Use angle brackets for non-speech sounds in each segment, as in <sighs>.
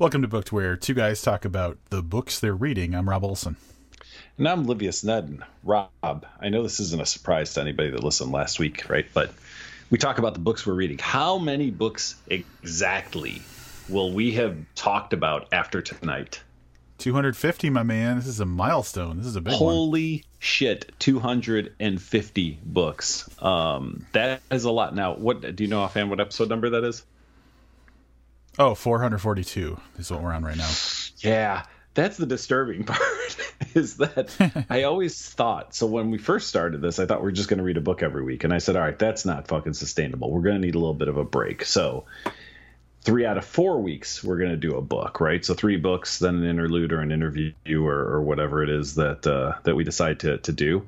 Welcome to Booked, where two guys talk about the books they're reading. I'm Rob Olson. And I'm Livius Nedden. Rob, I know this isn't a surprise to anybody that listened last week, right? But we talk about the books we're reading. How many books exactly will we have talked about after tonight? 250, my man. This is a milestone. This is a big Holy one. shit, 250 books. Um, that is a lot. Now, what do you know offhand what episode number that is? Oh, 442 is what we're on right now. Yeah, that's the disturbing <laughs> part is that <laughs> I always thought so when we first started this, I thought we are just going to read a book every week. And I said, all right, that's not fucking sustainable. We're going to need a little bit of a break. So three out of four weeks, we're going to do a book, right? So three books, then an interlude or an interview or, or whatever it is that, uh, that we decide to, to do.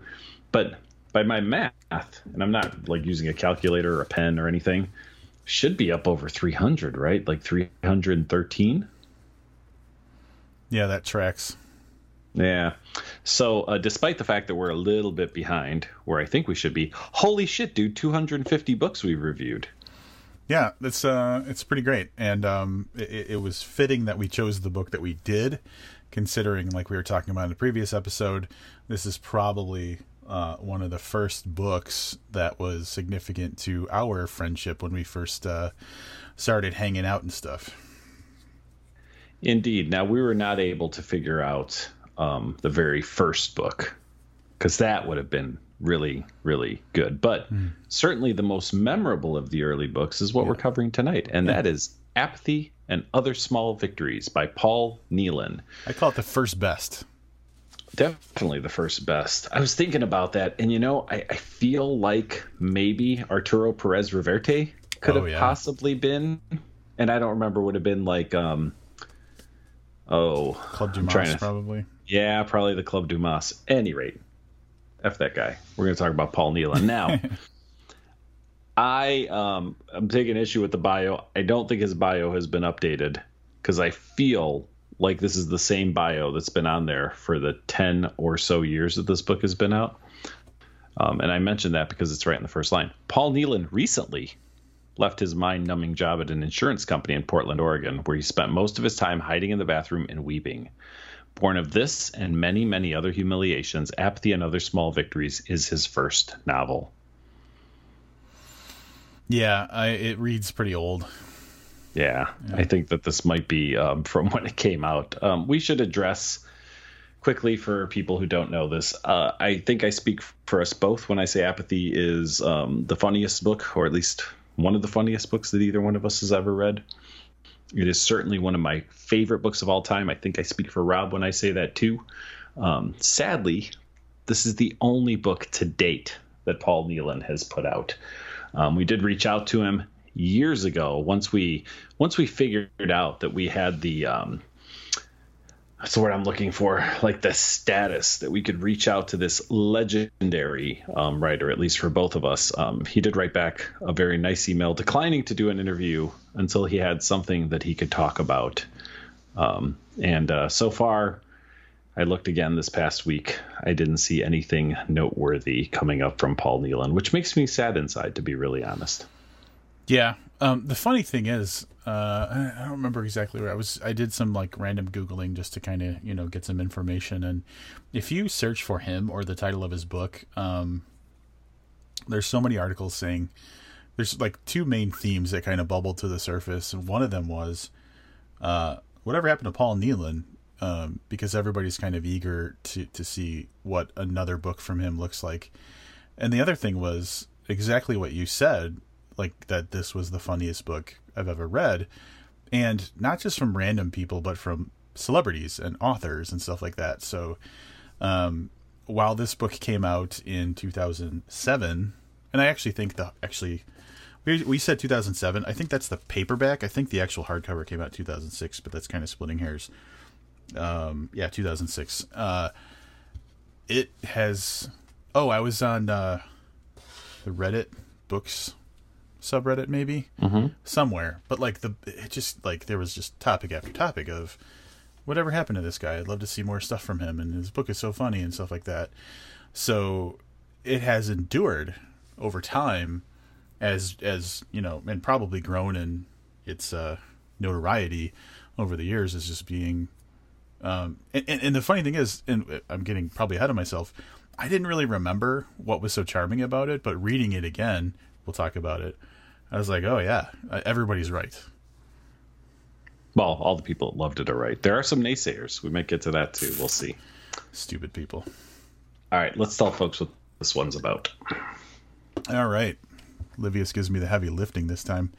But by my math, and I'm not like using a calculator or a pen or anything, should be up over 300, right? Like 313. Yeah, that tracks. Yeah. So, uh, despite the fact that we're a little bit behind where I think we should be, holy shit, dude, 250 books we've reviewed. Yeah, it's uh, it's pretty great, and um, it, it was fitting that we chose the book that we did, considering, like we were talking about in the previous episode, this is probably uh, one of the first books that was significant to our friendship when we first uh, started hanging out and stuff. Indeed. Now we were not able to figure out um, the very first book because that would have been really, really good. But mm. certainly the most memorable of the early books is what yeah. we're covering tonight, and yeah. that is Apathy and Other Small Victories by Paul Neilan. I call it the first best. Definitely the first best. I was thinking about that, and you know, I, I feel like maybe Arturo Perez Reverte could oh, have yeah. possibly been, and I don't remember would have been like um oh Club Dumas probably. Yeah, probably the Club Dumas. Any rate, f that guy. We're going to talk about Paul Neilan now. <laughs> I um I'm taking issue with the bio. I don't think his bio has been updated because I feel like this is the same bio that's been on there for the 10 or so years that this book has been out. Um, and I mentioned that because it's right in the first line. Paul Neilan recently left his mind numbing job at an insurance company in Portland, Oregon, where he spent most of his time hiding in the bathroom and weeping. Born of this and many, many other humiliations, Apathy and Other Small Victories is his first novel. Yeah, I, it reads pretty old. Yeah, yeah, I think that this might be um, <laughs> from when it came out. Um, we should address quickly for people who don't know this. Uh, I think I speak for us both when I say Apathy is um, the funniest book, or at least one of the funniest books that either one of us has ever read. It is certainly one of my favorite books of all time. I think I speak for Rob when I say that too. Um, sadly, this is the only book to date that Paul Neilan has put out. Um, we did reach out to him years ago once we once we figured out that we had the um, that's the word I'm looking for, like the status that we could reach out to this legendary um, writer, at least for both of us. Um, he did write back a very nice email declining to do an interview until he had something that he could talk about. Um, and uh, so far, I looked again this past week. I didn't see anything noteworthy coming up from Paul Neilan, which makes me sad inside, to be really honest. Yeah. Um, the funny thing is, uh, I don't remember exactly where I was. I did some like random googling just to kind of you know get some information. And if you search for him or the title of his book, um, there's so many articles saying there's like two main themes that kind of bubbled to the surface, and one of them was uh, whatever happened to Paul Neilan. Um, because everybody's kind of eager to to see what another book from him looks like, and the other thing was exactly what you said like that this was the funniest book I've ever read, and not just from random people, but from celebrities and authors and stuff like that. So, um, while this book came out in 2007, and I actually think the actually we we said 2007. I think that's the paperback. I think the actual hardcover came out 2006, but that's kind of splitting hairs. Um, yeah, 2006. Uh, it has. Oh, I was on uh, the Reddit books subreddit maybe mm-hmm. somewhere but like the it just like there was just topic after topic of whatever happened to this guy i'd love to see more stuff from him and his book is so funny and stuff like that so it has endured over time as as you know and probably grown in its uh, notoriety over the years as just being. Um, and, and, and the funny thing is, and I'm getting probably ahead of myself. I didn't really remember what was so charming about it, but reading it again, we'll talk about it. I was like, oh yeah, uh, everybody's right. Well, all the people that loved it are right. There are some naysayers. We might get to that too. We'll see. Stupid people. All right, let's tell folks what this one's about. All right. Livius gives me the heavy lifting this time.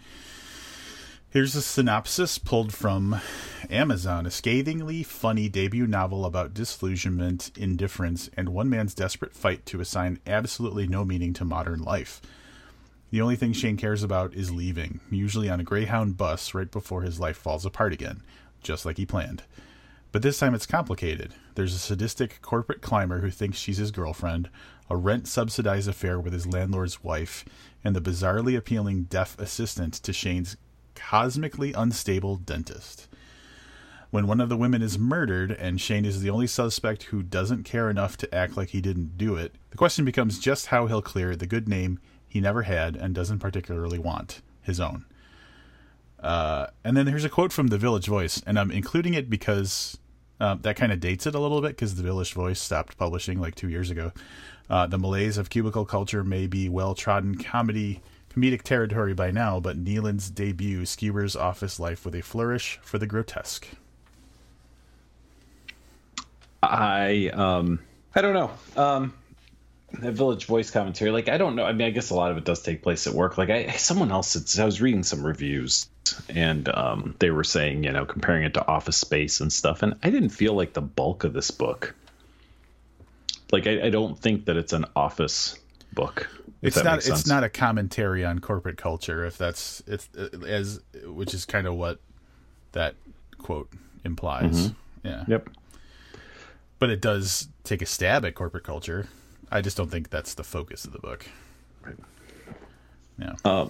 Here's a synopsis pulled from Amazon a scathingly funny debut novel about disillusionment, indifference, and one man's desperate fight to assign absolutely no meaning to modern life. The only thing Shane cares about is leaving, usually on a Greyhound bus right before his life falls apart again, just like he planned. But this time it's complicated. There's a sadistic corporate climber who thinks she's his girlfriend, a rent subsidized affair with his landlord's wife, and the bizarrely appealing deaf assistant to Shane's cosmically unstable dentist. When one of the women is murdered and Shane is the only suspect who doesn't care enough to act like he didn't do it, the question becomes just how he'll clear the good name he never had and doesn't particularly want his own. Uh, and then here's a quote from the Village Voice, and I'm including it because uh, that kind of dates it a little bit because the Village Voice stopped publishing like two years ago. Uh, the malaise of cubicle culture may be well trodden comedy comedic territory by now, but Neilan's debut skewers office life with a flourish for the grotesque. I um I don't know. Um the village voice commentary like i don't know. I mean i guess a lot of it does take place at work. Like i someone else i was reading some reviews and um, they were saying you know comparing it to office space and stuff and i didn't feel like the bulk of this book like i, I don't think that it's an office book it's not it's not a commentary on corporate culture if that's it's as which is kind of what that quote implies. Mm-hmm. yeah. Yep. But it does take a stab at corporate culture I just don't think that's the focus of the book. Right. Yeah. Um,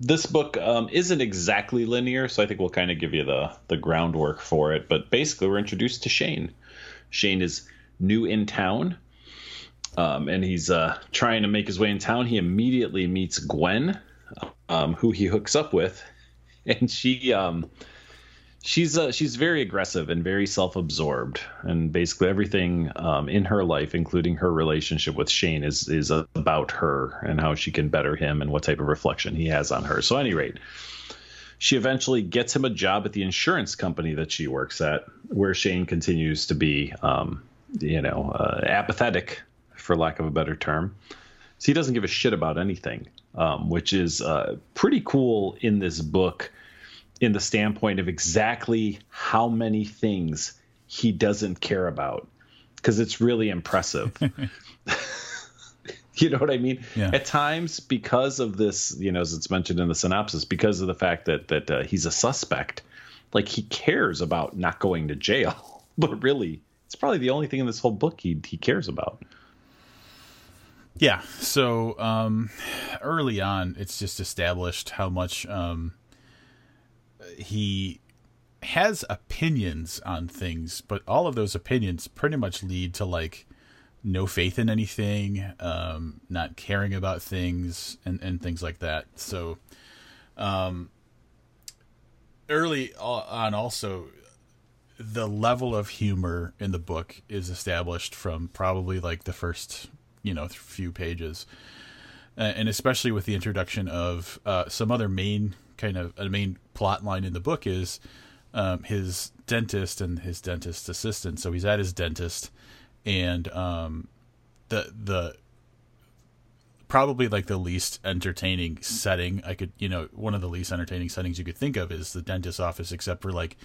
this book um, isn't exactly linear, so I think we'll kind of give you the the groundwork for it. But basically, we're introduced to Shane. Shane is new in town, um, and he's uh, trying to make his way in town. He immediately meets Gwen, um, who he hooks up with, <laughs> and she um, she's uh, she's very aggressive and very self-absorbed, and basically everything um, in her life, including her relationship with Shane, is is about her and how she can better him and what type of reflection he has on her. So, at any rate, she eventually gets him a job at the insurance company that she works at, where Shane continues to be, um, you know, uh, apathetic, for lack of a better term. So he doesn't give a shit about anything, um, which is uh, pretty cool in this book in the standpoint of exactly how many things he doesn't care about because it's really impressive. <laughs> you know what I mean? Yeah. At times, because of this, you know, as it's mentioned in the synopsis, because of the fact that that uh, he's a suspect, like he cares about not going to jail, <laughs> but really, it's probably the only thing in this whole book he he cares about. Yeah. So um, early on, it's just established how much um, he has opinions on things, but all of those opinions pretty much lead to like no faith in anything, um, not caring about things, and, and things like that. So, um, early on, also, the level of humor in the book is established from probably like the first, you know, few pages. Uh, and especially with the introduction of uh, some other main kind of a main plot line in the book is um, his dentist and his dentist assistant. So he's at his dentist, and um, the the probably like the least entertaining setting I could, you know, one of the least entertaining settings you could think of is the dentist's office, except for like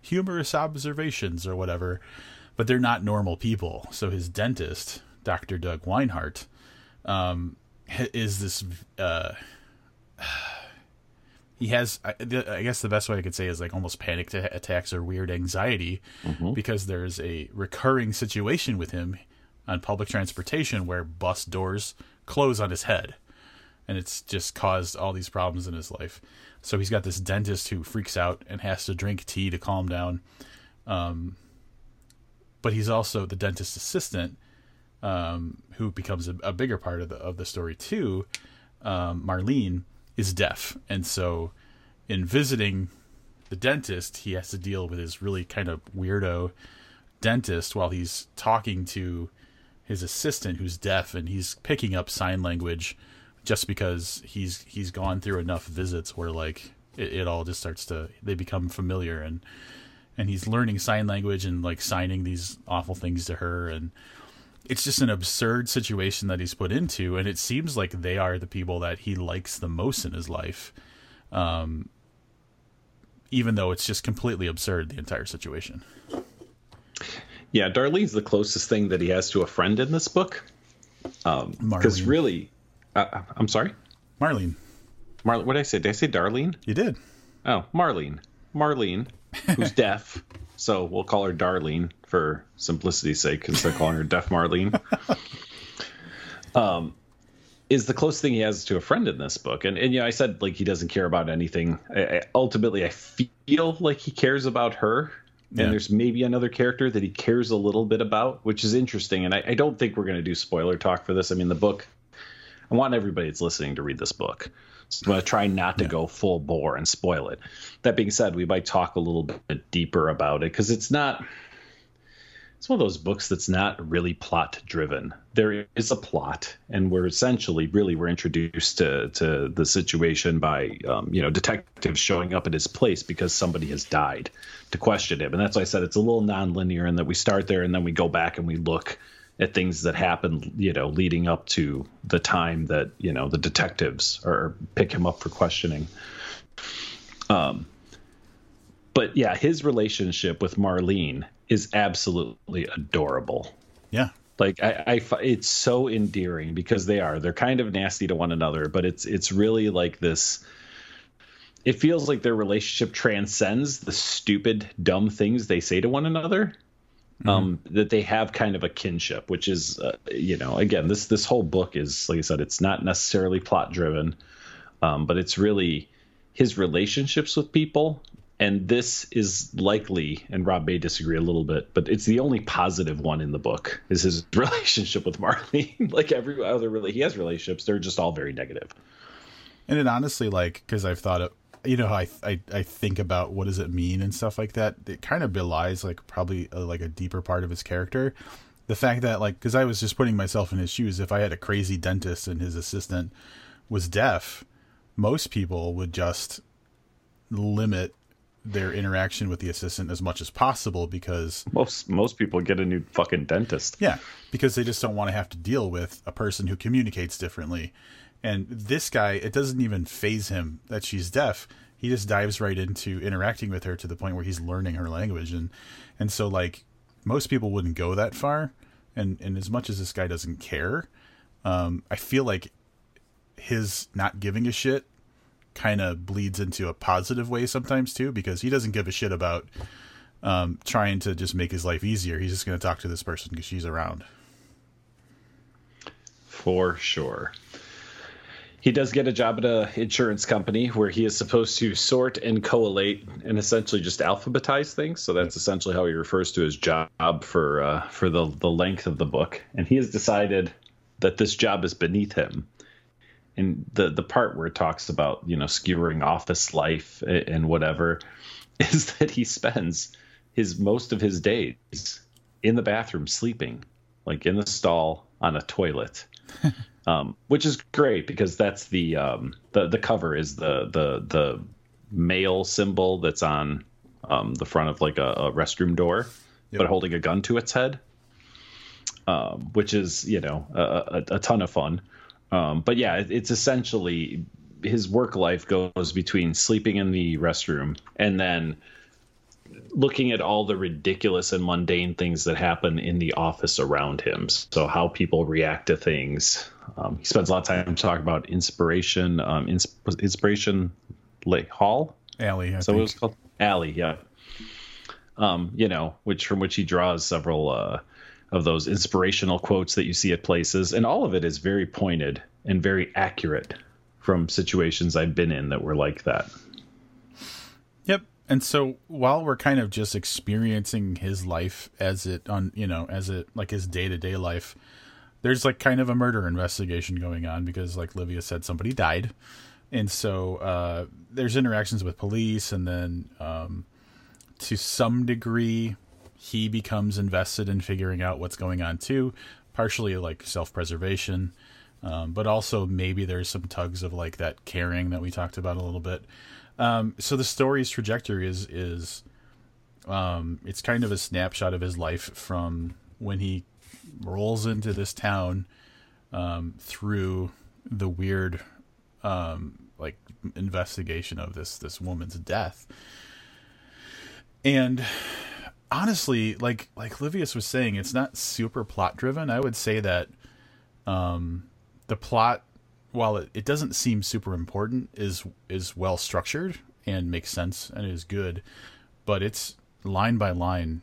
humorous observations or whatever. But they're not normal people. So his dentist, Dr. Doug Weinhardt, um, is this. Uh, <sighs> he has I, I, guess the best way i could say is like almost panic attacks or weird anxiety mm-hmm. because there's a recurring situation with him on public transportation where bus doors close on his head and it's just caused all these problems in his life so he's got this dentist who freaks out and has to drink tea to calm down um, but he's also the dentist assistant um, who becomes a, a, bigger part of the of the story too um, marlene is deaf, and so in visiting the dentist, he has to deal with his really kind of weirdo dentist while he's talking to his assistant who's deaf and he's picking up sign language just because he's he's gone through enough visits where like it, it all just starts to they become familiar and and he's learning sign language and like signing these awful things to her and it's just an absurd situation that he's put into and it seems like they are the people that he likes the most in his life um even though it's just completely absurd the entire situation. Yeah darlene's the closest thing that he has to a friend in this book. Because um, really uh, i'm sorry? Marlene. Mar- what did i say? Did i say darlene? You did. Oh marlene. Marlene who's <laughs> deaf so we'll call her darlene for simplicity's sake instead of calling her <laughs> deaf marlene um is the closest thing he has to a friend in this book. And and you know, I said like he doesn't care about anything. I, I, ultimately, I feel like he cares about her. And yeah. there's maybe another character that he cares a little bit about, which is interesting. And I, I don't think we're going to do spoiler talk for this. I mean, the book. I want everybody that's listening to read this book. So I'm going to try not to yeah. go full bore and spoil it. That being said, we might talk a little bit deeper about it because it's not it's one of those books that's not really plot driven. There is a plot, and we're essentially really we're introduced to to the situation by um, you know detectives showing up at his place because somebody has died to question him, and that's why I said it's a little nonlinear, and that we start there and then we go back and we look at things that happened, you know, leading up to the time that you know the detectives are pick him up for questioning. Um, but yeah, his relationship with Marlene is absolutely adorable. Yeah. Like I, I, it's so endearing because they are. They're kind of nasty to one another, but it's it's really like this. It feels like their relationship transcends the stupid, dumb things they say to one another. Mm-hmm. Um, that they have kind of a kinship, which is, uh, you know, again, this this whole book is like I said, it's not necessarily plot driven, um, but it's really his relationships with people and this is likely and rob may disagree a little bit but it's the only positive one in the book is his <laughs> relationship with marlene <laughs> like every other really he has relationships they're just all very negative. and it honestly like because i've thought of you know I, I i think about what does it mean and stuff like that it kind of belies like probably a, like a deeper part of his character the fact that like because i was just putting myself in his shoes if i had a crazy dentist and his assistant was deaf most people would just limit their interaction with the assistant as much as possible because most most people get a new fucking dentist. Yeah, because they just don't want to have to deal with a person who communicates differently. And this guy, it doesn't even phase him that she's deaf. He just dives right into interacting with her to the point where he's learning her language and and so like most people wouldn't go that far. And and as much as this guy doesn't care, um, I feel like his not giving a shit kind of bleeds into a positive way sometimes too, because he doesn't give a shit about um, trying to just make his life easier. He's just going to talk to this person because she's around. For sure. He does get a job at an insurance company where he is supposed to sort and collate and essentially just alphabetize things. So that's essentially how he refers to his job for uh, for the the length of the book. And he has decided that this job is beneath him and the the part where it talks about you know skewering office life and whatever <laughs> is that he spends his most of his days in the bathroom sleeping like in the stall on a toilet <laughs> um, which is great because that's the um, the the cover is the the the male symbol that's on um, the front of like a, a restroom door yep. but holding a gun to its head um, which is you know a, a, a ton of fun um, but yeah, it, it's essentially his work life goes between sleeping in the restroom and then looking at all the ridiculous and mundane things that happen in the office around him. So how people react to things. Um, he spends a lot of time talking about inspiration, um, insp- inspiration Lake Hall alley. I so think. it was called alley. Yeah. Um, you know, which from which he draws several uh, of those inspirational quotes that you see at places, and all of it is very pointed and very accurate from situations I've been in that were like that. Yep. And so while we're kind of just experiencing his life as it on, you know, as it like his day to day life, there's like kind of a murder investigation going on because, like Livia said, somebody died, and so uh, there's interactions with police, and then um, to some degree, he becomes invested in figuring out what's going on too, partially like self preservation. Um, but also maybe there's some tugs of like that caring that we talked about a little bit. Um, so the story's trajectory is is um, it's kind of a snapshot of his life from when he rolls into this town um, through the weird um, like investigation of this this woman's death. And honestly, like like Livius was saying, it's not super plot driven. I would say that um, the plot, while it, it doesn't seem super important, is is well structured and makes sense and is good, but it's line by line.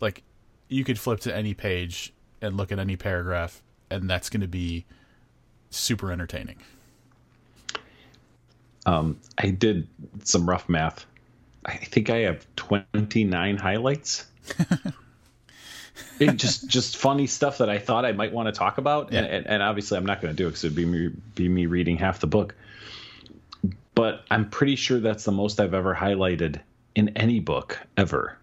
Like you could flip to any page and look at any paragraph, and that's going to be super entertaining. Um, I did some rough math. I think I have 29 highlights. <laughs> it just just funny stuff that I thought I might want to talk about, yeah. and, and, obviously I'm not going to do it because it'd be me, be me reading half the book. But I'm pretty sure that's the most I've ever highlighted in any book ever.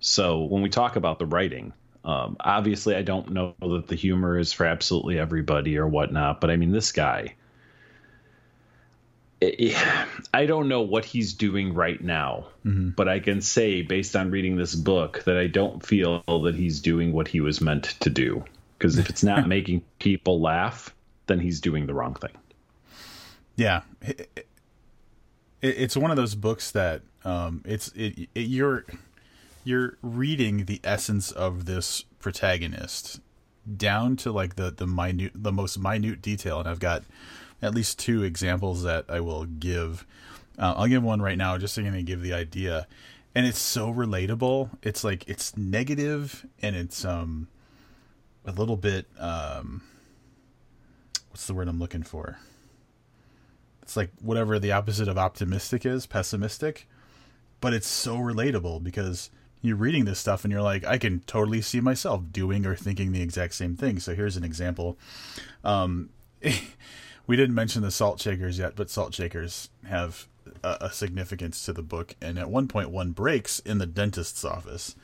So when we talk about the writing, um, obviously I don't know that the humor is for absolutely everybody or whatnot, but I mean this guy. I don't know what he's doing right now, mm-hmm. but I can say, based on reading this book, that I don't feel that he's doing what he was meant to do. Because if it's not <laughs> making people laugh, then he's doing the wrong thing. Yeah, it, it, it's one of those books that um, it's it, you're you're reading the essence of this protagonist down to like the the minute the most minute detail, and I've got at least two examples that I will give. Uh, I'll give one right now just to kind of give the idea. And it's so relatable. It's like it's negative and it's um a little bit um what's the word I'm looking for? It's like whatever the opposite of optimistic is, pessimistic. But it's so relatable because you're reading this stuff and you're like, I can totally see myself doing or thinking the exact same thing. So here's an example. Um, <laughs> we didn't mention the salt shakers yet, but salt shakers have a, a, significance to the book. And at one point, one breaks in the dentist's office,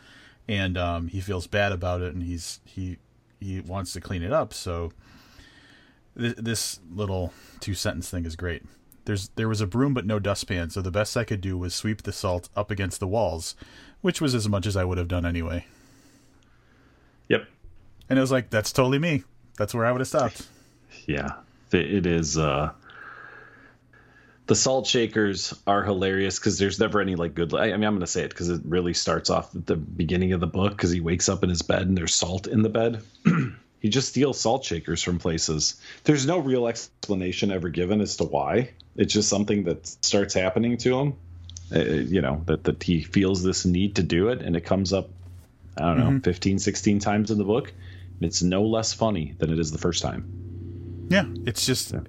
and um, he feels bad about it, and he's he he wants to clean it up. So th- this little two sentence thing is great. There's there was a broom but no dustpan, so the best I could do was sweep the salt up against the walls, which was as much as I would have done anyway. Yep. And it was like that's totally me. That's where I would have stopped. Yeah, it is uh the salt shakers are hilarious because there's never any like good. I, mean, I'm going to say it because it really starts off at the beginning of the book because he wakes up in his bed and there's salt in the bed. <clears throat> he just steals salt shakers from places. There's no real explanation ever given as to why. It's just something that starts happening to him. Uh, you know that that he feels this need to do it, and it comes up. I don't know, mm-hmm. 15, 16 times in the book. It's no less funny than it is the first time. Yeah, it's just, yeah.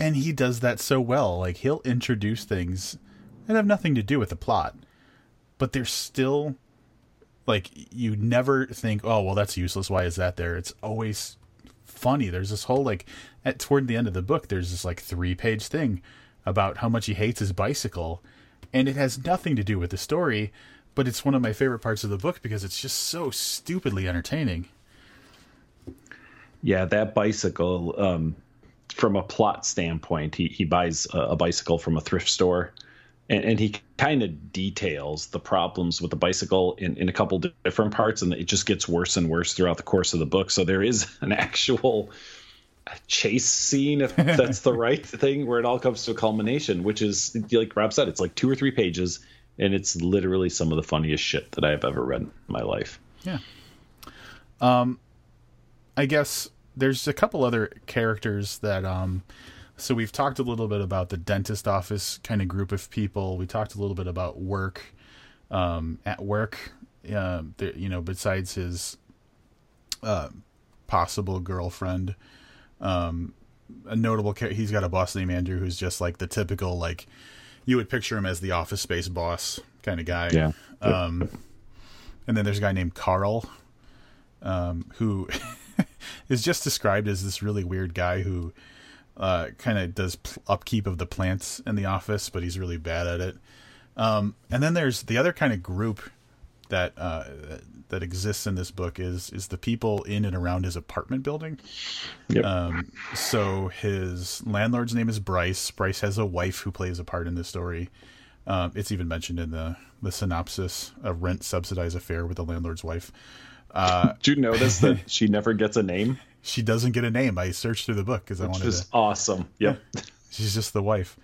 and he does that so well. Like he'll introduce things that have nothing to do with the plot, but they're still like you never think, oh well, that's useless. Why is that there? It's always funny. There's this whole like at toward the end of the book, there's this like three page thing about how much he hates his bicycle, and it has nothing to do with the story, but it's one of my favorite parts of the book because it's just so stupidly entertaining. Yeah, that bicycle. Um, from a plot standpoint, he he buys a, a bicycle from a thrift store, and, and he kind of details the problems with the bicycle in, in a couple different parts, and it just gets worse and worse throughout the course of the book. So there is an <laughs> actual chase scene, if <laughs> that's the right thing, where it all comes to a culmination, which is like Rob said, it's like two or three pages, and it's literally some of the funniest shit that I have ever read in my life. Yeah. Um, I guess there's a couple other characters that um so we've talked a little bit about the dentist office kind of group of people. We talked a little bit about work um at work uh, you know besides his uh, possible girlfriend um a notable character he's got a boss named Andrew who's just like the typical like you would picture him as the office space boss kind of guy. Yeah. Um and then there's a guy named Carl um who <laughs> is just described as this really weird guy who uh, kind of does pl- upkeep of the plants in the office, but he's really bad at it. Um, and then there's the other kind of group that uh, that exists in this book is is the people in and around his apartment building. Yep. Um, so his landlord's name is Bryce. Bryce has a wife who plays a part in the story. Um, it's even mentioned in the the synopsis: a rent subsidized affair with the landlord's wife. Uh, <laughs> Did you notice that <laughs> she never gets a name? she doesn't get a name. I searched through the book because I wanted. Which is to. awesome. Yep. She's just the wife.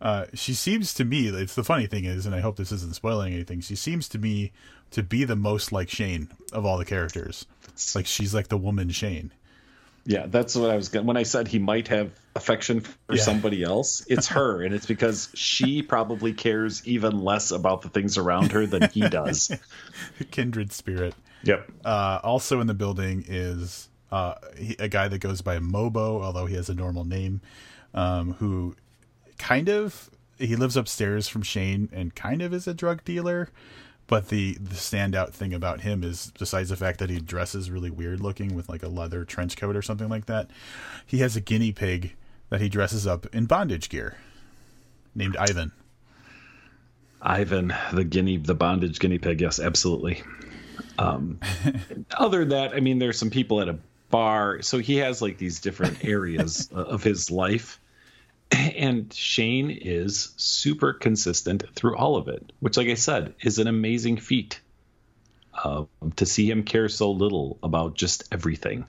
Uh, she seems to me. It's the funny thing is, and I hope this isn't spoiling anything. She seems to me to be the most like Shane of all the characters. Like she's like the woman Shane. Yeah, that's what I was gonna When I said he might have affection for Yeah. somebody else, it's her, and it's because she <laughs> probably cares even less about the things around her than he does. <laughs> Kindred spirit. Yep. Uh, also in the building is uh, he, a guy that goes by Mobo, although he has a normal name, um, who kind of he lives upstairs from Shane and kind of is a drug dealer. But the the standout thing about him is, besides the fact that he dresses really weird looking with like a leather trench coat or something like that, he has a guinea pig that he dresses up in bondage gear, named Ivan. Ivan, the guinea, the bondage guinea pig. Yes, absolutely. Um, <laughs> other than that, I mean, there's some people at a bar, so he has like these different areas <laughs> of his life, <laughs> and Shane is super consistent through all of it, which, like I said, is an amazing feat. Um, to see him care so little about just everything.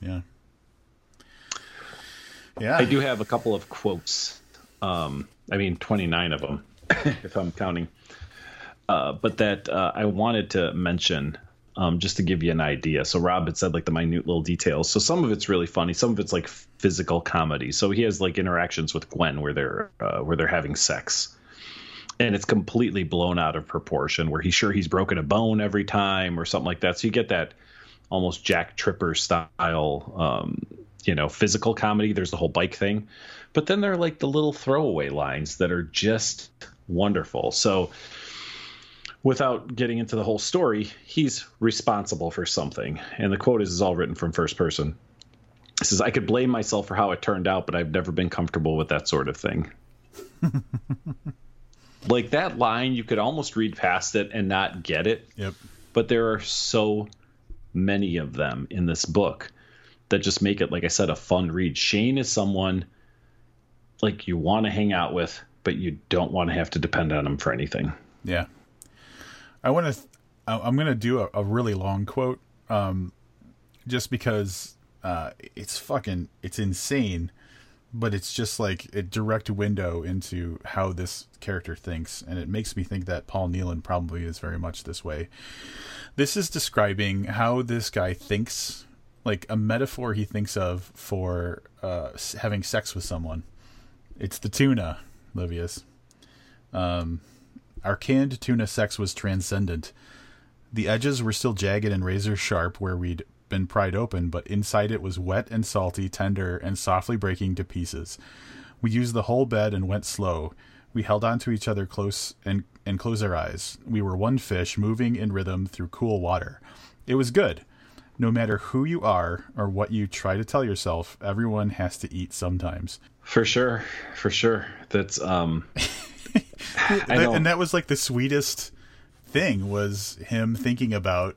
Yeah. Yeah. I do have a couple of quotes. Um, I mean, 29 of them, <coughs> if I'm counting. Uh, but that uh, I wanted to mention um, just to give you an idea. So Rob had said like the minute little details. So some of it's really funny. Some of it's like physical comedy. So he has like interactions with Gwen where they're uh, where they're having sex, and it's completely blown out of proportion. Where he's sure he's broken a bone every time or something like that. So you get that almost Jack Tripper style, um, you know, physical comedy. There's the whole bike thing, but then there are like the little throwaway lines that are just wonderful. So without getting into the whole story, he's responsible for something. And the quote is, is all written from first person. It says, I could blame myself for how it turned out, but I've never been comfortable with that sort of thing. <laughs> like that line, you could almost read past it and not get it. Yep. But there are so many of them in this book that just make it, like I said, a fun read. Shane is someone like you want to hang out with, but you don't want to have to depend on him for anything. Yeah. I want to. I'm going to do a, a, really long quote, um, just because uh, it's fucking it's insane, but it's just like a direct window into how this character thinks, and it makes me think that Paul Neilan probably is very much this way. This is describing how this guy thinks, like a metaphor he thinks of for uh, having sex with someone. It's the tuna, Livius. Um, our canned tuna sex was transcendent. The edges were still jagged and razor sharp where we'd been pried open, but inside it was wet and salty, tender, and softly breaking to pieces. We used the whole bed and went slow. We held on to each other close and, and closed our eyes. We were one fish moving in rhythm through cool water. It was good. No matter who you are or what you try to tell yourself, everyone has to eat sometimes. For sure, for sure. That's um <laughs> <laughs> and that was like the sweetest thing was him thinking about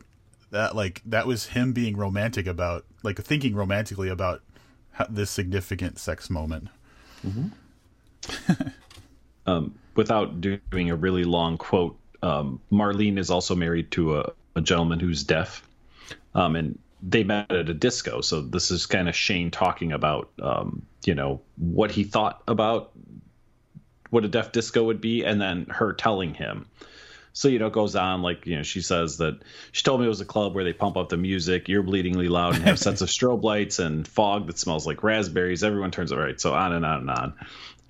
that like that was him being romantic about like thinking romantically about how, this significant sex moment. Mm-hmm. <laughs> um, without doing a really long quote um, marlene is also married to a, a gentleman who's deaf. Um, and they met at a disco so this is kind of shane talking about um, you know what he thought about what a deaf disco would be and then her telling him. So you know it goes on like you know she says that she told me it was a club where they pump up the music you're bleedingly loud and have sets of strobe lights and fog that smells like raspberries. Everyone turns it right so on and on and on.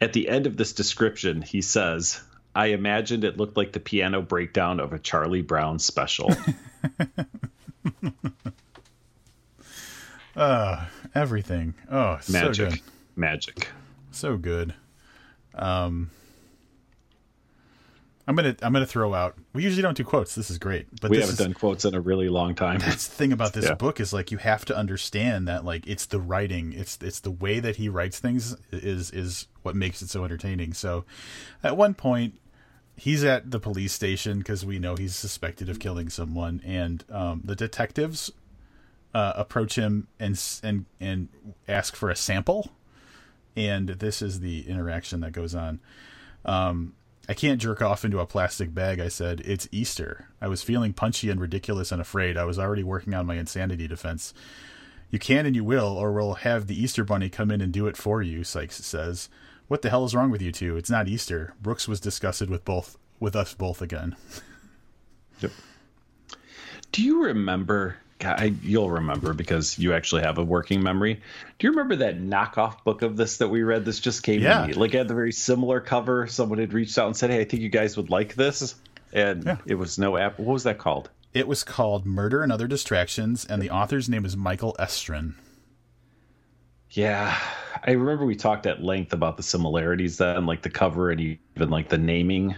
At the end of this description he says i imagined it looked like the piano breakdown of a charlie brown special. Uh <laughs> everything. Oh magic. so good. magic. So good um I'm gonna I'm gonna throw out. We usually don't do quotes. This is great, but we haven't is, done quotes in a really long time. That's the thing about this <laughs> yeah. book is like you have to understand that like it's the writing, it's it's the way that he writes things is is what makes it so entertaining. So, at one point, he's at the police station because we know he's suspected of killing someone, and um, the detectives uh, approach him and and and ask for a sample, and this is the interaction that goes on. Um, I can't jerk off into a plastic bag, I said. It's Easter. I was feeling punchy and ridiculous and afraid. I was already working on my insanity defense. You can and you will, or we'll have the Easter Bunny come in and do it for you, Sykes says. What the hell is wrong with you two? It's not Easter. Brooks was disgusted with both with us both again. yep. Do you remember I, you'll remember because you actually have a working memory. Do you remember that knockoff book of this that we read? This just came yeah. to me. Like, it had the very similar cover. Someone had reached out and said, "Hey, I think you guys would like this," and yeah. it was no app. What was that called? It was called Murder and Other Distractions, and the author's name is Michael Estrin. Yeah, I remember we talked at length about the similarities then, like the cover and even like the naming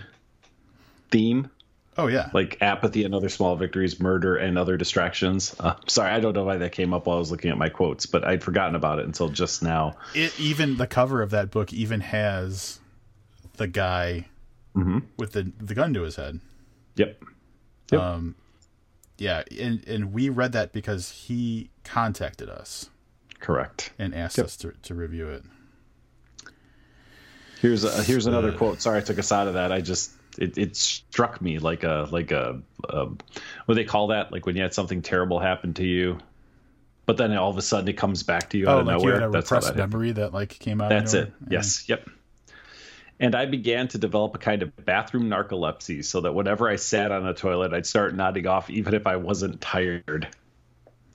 theme. Oh yeah, like apathy and other small victories, murder and other distractions. Uh, sorry, I don't know why that came up while I was looking at my quotes, but I'd forgotten about it until just now. It even the cover of that book even has the guy mm-hmm. with the the gun to his head. Yep. yep. Um, yeah, and and we read that because he contacted us. Correct. And asked yep. us to to review it. Here's a, here's another uh, quote. Sorry, I took us out of that. I just it, it struck me like a like a, a what do they call that like when you had something terrible happen to you but then all of a sudden it comes back to you oh, out of like nowhere. You had a That's repressed memory that like came out. That's it. Yeah. Yes. Yep. And I began to develop a kind of bathroom narcolepsy, so that whenever I sat on a toilet, I'd start nodding off, even if I wasn't tired.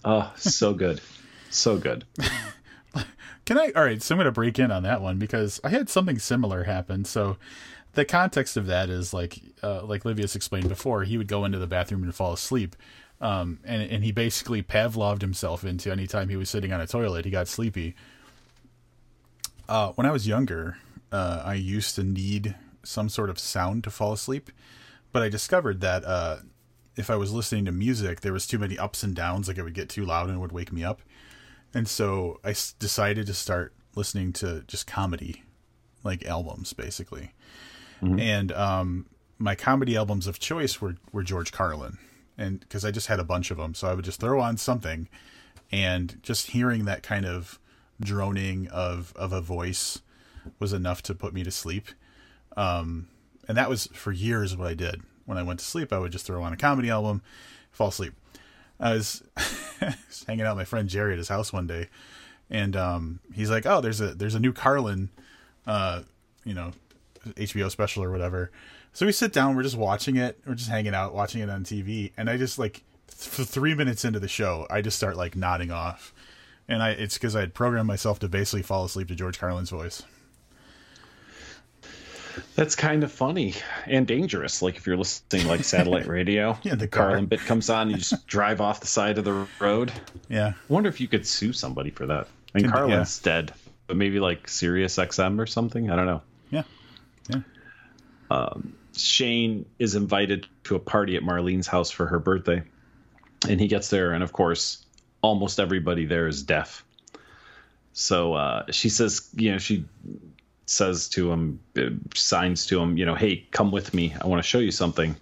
Oh, so good, so good. <laughs> Can I? All right, so I'm going to break in on that one because I had something similar happen. So the context of that is like uh, like Livius explained before, he would go into the bathroom and fall asleep. Um, and and he basically Pavloved himself into anytime he was sitting on a toilet, he got sleepy. Uh, when I was younger, uh, I used to need some sort of sound to fall asleep, but I discovered that uh, if I was listening to music, there was too many ups and downs, like it would get too loud and would wake me up. And so I s- decided to start listening to just comedy, like albums, basically. Mm-hmm. And um, my comedy albums of choice were, were George Carlin. And because I just had a bunch of them. So I would just throw on something and just hearing that kind of droning of, of a voice was enough to put me to sleep. Um, and that was for years what I did. When I went to sleep, I would just throw on a comedy album, fall asleep. I was, <laughs> hanging out with my friend Jerry at his house one day, and um, he's like, "Oh, there's a there's a new Carlin, uh, you know, HBO special or whatever. So we sit down, we're just watching it, we're just hanging out, watching it on TV, and I just like for three minutes into the show, I just start like nodding off, and I it's because I had programmed myself to basically fall asleep to George Carlin's voice. That's kind of funny and dangerous. Like if you're listening like satellite radio, <laughs> yeah, the Carlin bit comes on, you just <laughs> drive off the side of the road. Yeah, I wonder if you could sue somebody for that. I mean, Carlin's yeah. dead, but maybe like Sirius XM or something. I don't know. Um, Shane is invited to a party at Marlene's house for her birthday, and he gets there, and of course, almost everybody there is deaf. So uh, she says, you know, she says to him, signs to him, you know, hey, come with me. I want to show you something.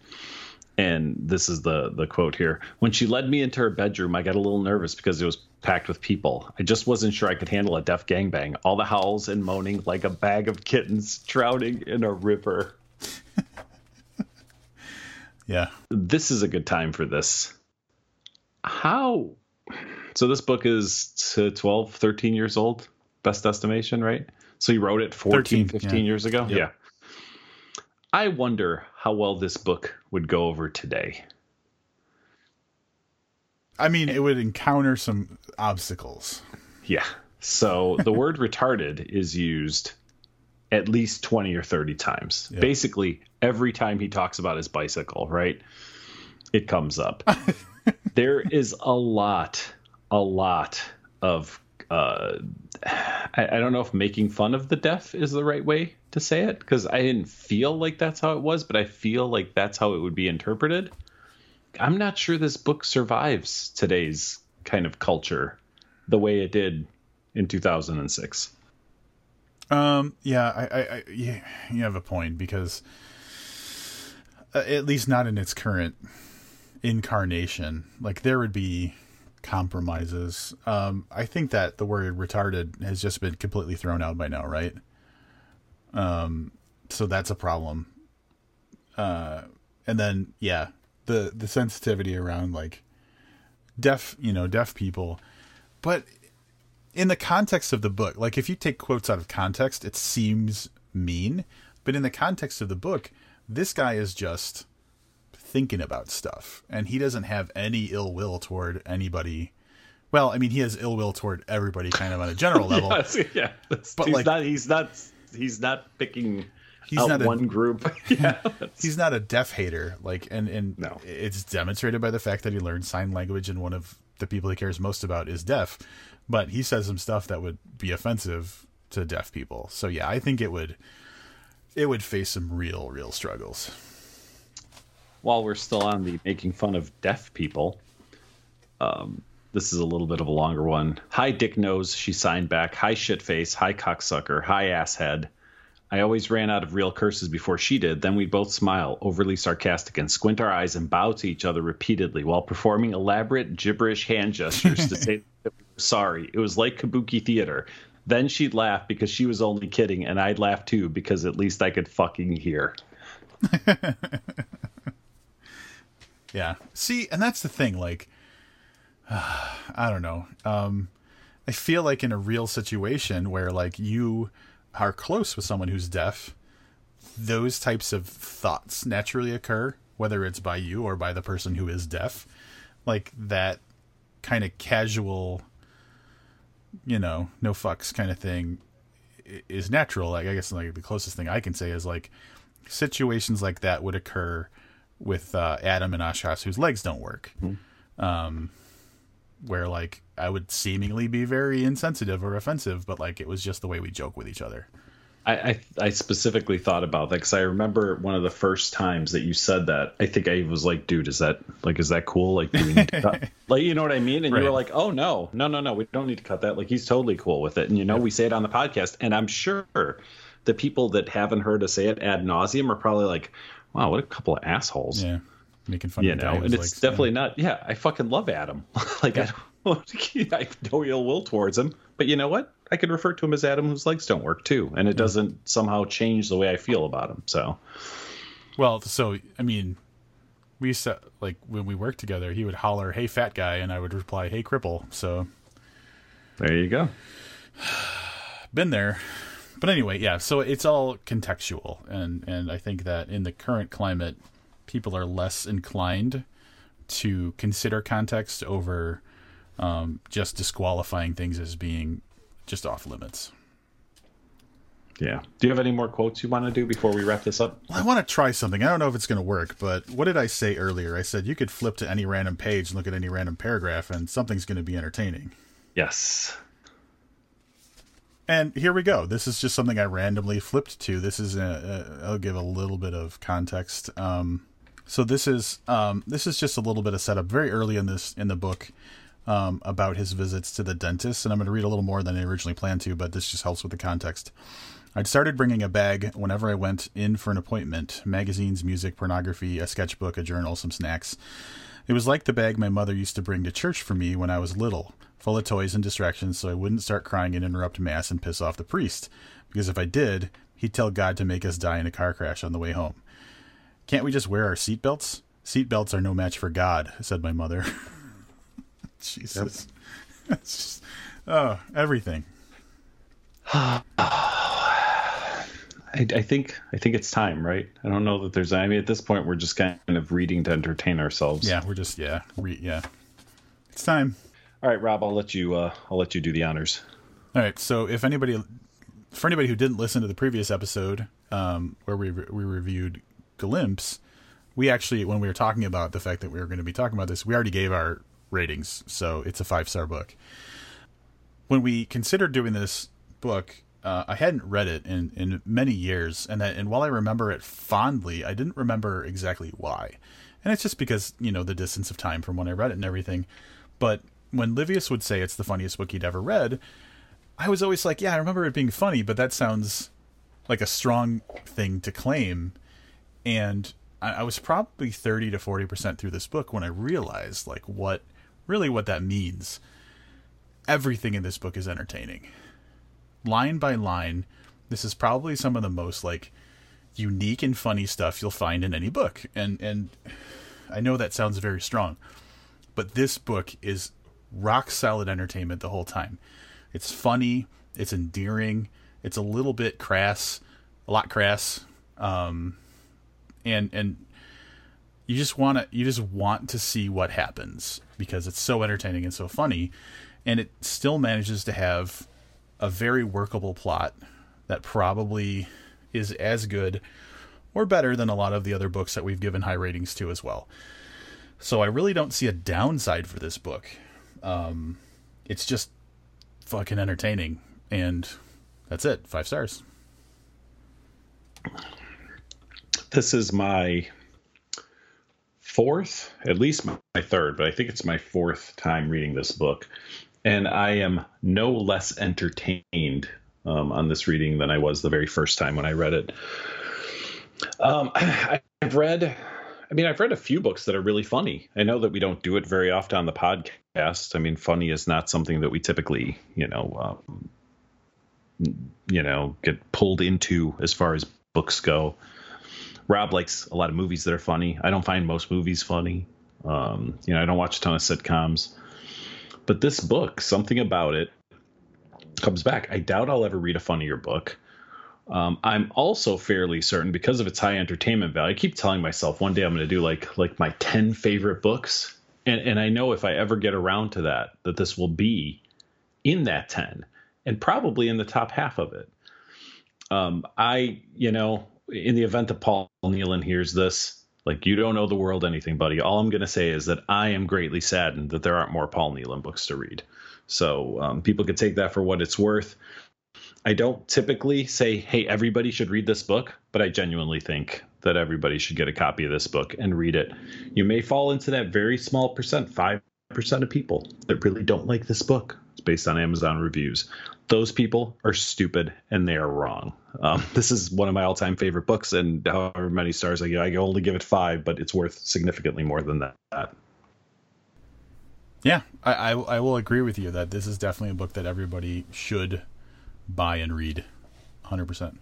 And this is the the quote here. When she led me into her bedroom, I got a little nervous because it was packed with people. I just wasn't sure I could handle a deaf gangbang. All the howls and moaning like a bag of kittens drowning in a river. Yeah. This is a good time for this. How? So this book is 12, 13 years old, best estimation, right? So he wrote it 14, 13, 15 yeah. years ago? Yep. Yeah. I wonder how well this book would go over today. I mean, it would encounter some obstacles. Yeah. So the word <laughs> retarded is used at least 20 or 30 times. Yep. Basically, every time he talks about his bicycle, right? It comes up. <laughs> there is a lot, a lot of uh, I, I don't know if making fun of the deaf is the right way to say it because I didn't feel like that's how it was, but I feel like that's how it would be interpreted. I'm not sure this book survives today's kind of culture the way it did in 2006. Um. Yeah. I. I. I yeah. You have a point because, uh, at least not in its current incarnation. Like there would be compromises. Um. I think that the word retarded has just been completely thrown out by now, right? Um. So that's a problem. Uh. And then yeah, the the sensitivity around like deaf, you know, deaf people, but in the context of the book, like if you take quotes out of context, it seems mean, but in the context of the book, this guy is just thinking about stuff and he doesn't have any ill will toward anybody. Well, I mean, he has ill will toward everybody kind of on a general <laughs> level. yes, yeah, but he's like, not he's not he's not picking he's out not one a, group. <laughs> yeah, he's not a deaf hater. Like, and and no. it's demonstrated by the fact that he learned sign language and one of the people he cares most about is deaf but he says some stuff that would be offensive to deaf people. So yeah, I think it would it would face some real real struggles. While we're still on the making fun of deaf people, um, this is a little bit of a longer one. Hi, Dick Nose. She signed back. Hi, shitface. Hi, cocksucker. Hi, asshead. I always ran out of real curses before she did. Then we'd both smile, overly sarcastic, and squint our eyes and bow to each other repeatedly while performing elaborate gibberish hand gestures to say <laughs> that we were sorry. It was like kabuki theater. Then she'd laugh because she was only kidding, and I'd laugh too because at least I could fucking hear. <laughs> yeah. See, and that's the thing. Like, uh, <sighs> I don't know. Um, I feel like in a real situation where like you are close with someone who's deaf, those types of thoughts naturally occur, whether it's by you or by the person who is deaf. Like that kind of casual, you know, no fucks kind of thing is natural. Like I guess like the closest thing I can say is like situations like that would occur with uh, Adam and Ashas whose legs don't work. Mm-hmm. Um, where like I would seemingly be very insensitive or offensive, but like it was just the way we joke with each other. I, I, I specifically thought about that because I remember one of the first times that you said that. I think I was like, "Dude, is that like is that cool? Like, do we need to cut? <laughs> like, you know what I mean?" And right. you were like, "Oh no, no, no, no, we don't need to cut that. Like, he's totally cool with it." And you know, we say it on the podcast, and I'm sure the people that haven't heard us say it ad nauseum are probably like, "Wow, what a couple of assholes." Yeah making fun you of know, and it's definitely not. Yeah, I fucking love Adam. <laughs> like yeah. I, <laughs> I have no ill will towards him, but you know what? I could refer to him as Adam whose legs don't work too, and it yeah. doesn't somehow change the way I feel about him. So, well, so I mean, we said like when we worked together, he would holler, "Hey, fat guy," and I would reply, "Hey, cripple." So there you go. <sighs> Been there. But anyway, yeah, so it's all contextual and and I think that in the current climate people are less inclined to consider context over um, just disqualifying things as being just off limits. Yeah. Do you have any more quotes you want to do before we wrap this up? Well, I want to try something. I don't know if it's going to work, but what did I say earlier? I said you could flip to any random page and look at any random paragraph, and something's going to be entertaining. Yes. And here we go. This is just something I randomly flipped to. This is a, a, I'll give a little bit of context. Um, so this is um, this is just a little bit of setup very early in this in the book um, about his visits to the dentist, and I'm going to read a little more than I originally planned to, but this just helps with the context. I'd started bringing a bag whenever I went in for an appointment: magazines, music, pornography, a sketchbook, a journal, some snacks. It was like the bag my mother used to bring to church for me when I was little, full of toys and distractions, so I wouldn't start crying and interrupt mass and piss off the priest. Because if I did, he'd tell God to make us die in a car crash on the way home. Can't we just wear our seatbelts? Seatbelts are no match for God, said my mother. <laughs> Jesus. Yep. <laughs> just, oh, everything. <sighs> I, I, think I think it's time, right? I don't know that there's. I mean, at this point, we're just kind of reading to entertain ourselves. Yeah, we're just yeah, re, yeah. It's time. All right, Rob. I'll let you. Uh, I'll let you do the honors. All right. So, if anybody, for anybody who didn't listen to the previous episode, um, where we we reviewed glimpse, we actually when we were talking about the fact that we were going to be talking about this, we already gave our ratings, so it's a five star book. when we considered doing this book, uh, I hadn't read it in, in many years, and that, and while I remember it fondly, I didn't remember exactly why. And it's just because you know the distance of time from when I read it and everything. But when Livius would say it's the funniest book he'd ever read, I was always like, yeah, I remember it being funny, but that sounds like a strong thing to claim. And I, I was probably thirty to forty percent through this book when I realized like what really what that means. Everything in this book is entertaining. Line by line, this is probably some of the most like unique and funny stuff you'll find in any book. And and I know that sounds very strong, but this book is rock solid entertainment the whole time. It's funny, it's endearing, it's a little bit crass, a lot crass. Um and and you just want to you just want to see what happens because it's so entertaining and so funny and it still manages to have a very workable plot that probably is as good or better than a lot of the other books that we've given high ratings to as well. So I really don't see a downside for this book. Um, it's just fucking entertaining, and that's it. Five stars. This is my fourth, at least my third, but I think it's my fourth time reading this book. And I am no less entertained um, on this reading than I was the very first time when I read it. Um, <clears throat> I've read, I mean, I've read a few books that are really funny. I know that we don't do it very often on the podcast. I mean, funny is not something that we typically, you know, um, you know, get pulled into as far as books go. Rob likes a lot of movies that are funny. I don't find most movies funny. Um, you know, I don't watch a ton of sitcoms. But this book, something about it comes back. I doubt I'll ever read a funnier book. Um, I'm also fairly certain because of its high entertainment value. I keep telling myself one day I'm going to do like like my 10 favorite books, and and I know if I ever get around to that, that this will be in that 10 and probably in the top half of it. Um, I you know in the event that Paul Neilan hears this, like you don't know the world anything, buddy. All I'm going to say is that I am greatly saddened that there aren't more Paul Neilan books to read. So um, people could take that for what it's worth. I don't typically say, hey, everybody should read this book, but I genuinely think that everybody should get a copy of this book and read it. You may fall into that very small percent, 5% of people that really don't like this book. It's based on Amazon reviews. Those people are stupid and they are wrong. Um, <laughs> this is one of my all time favorite books, and however many stars I give, I only give it five, but it's worth significantly more than that. Yeah, I, I, I will agree with you that this is definitely a book that everybody should buy and read, hundred percent.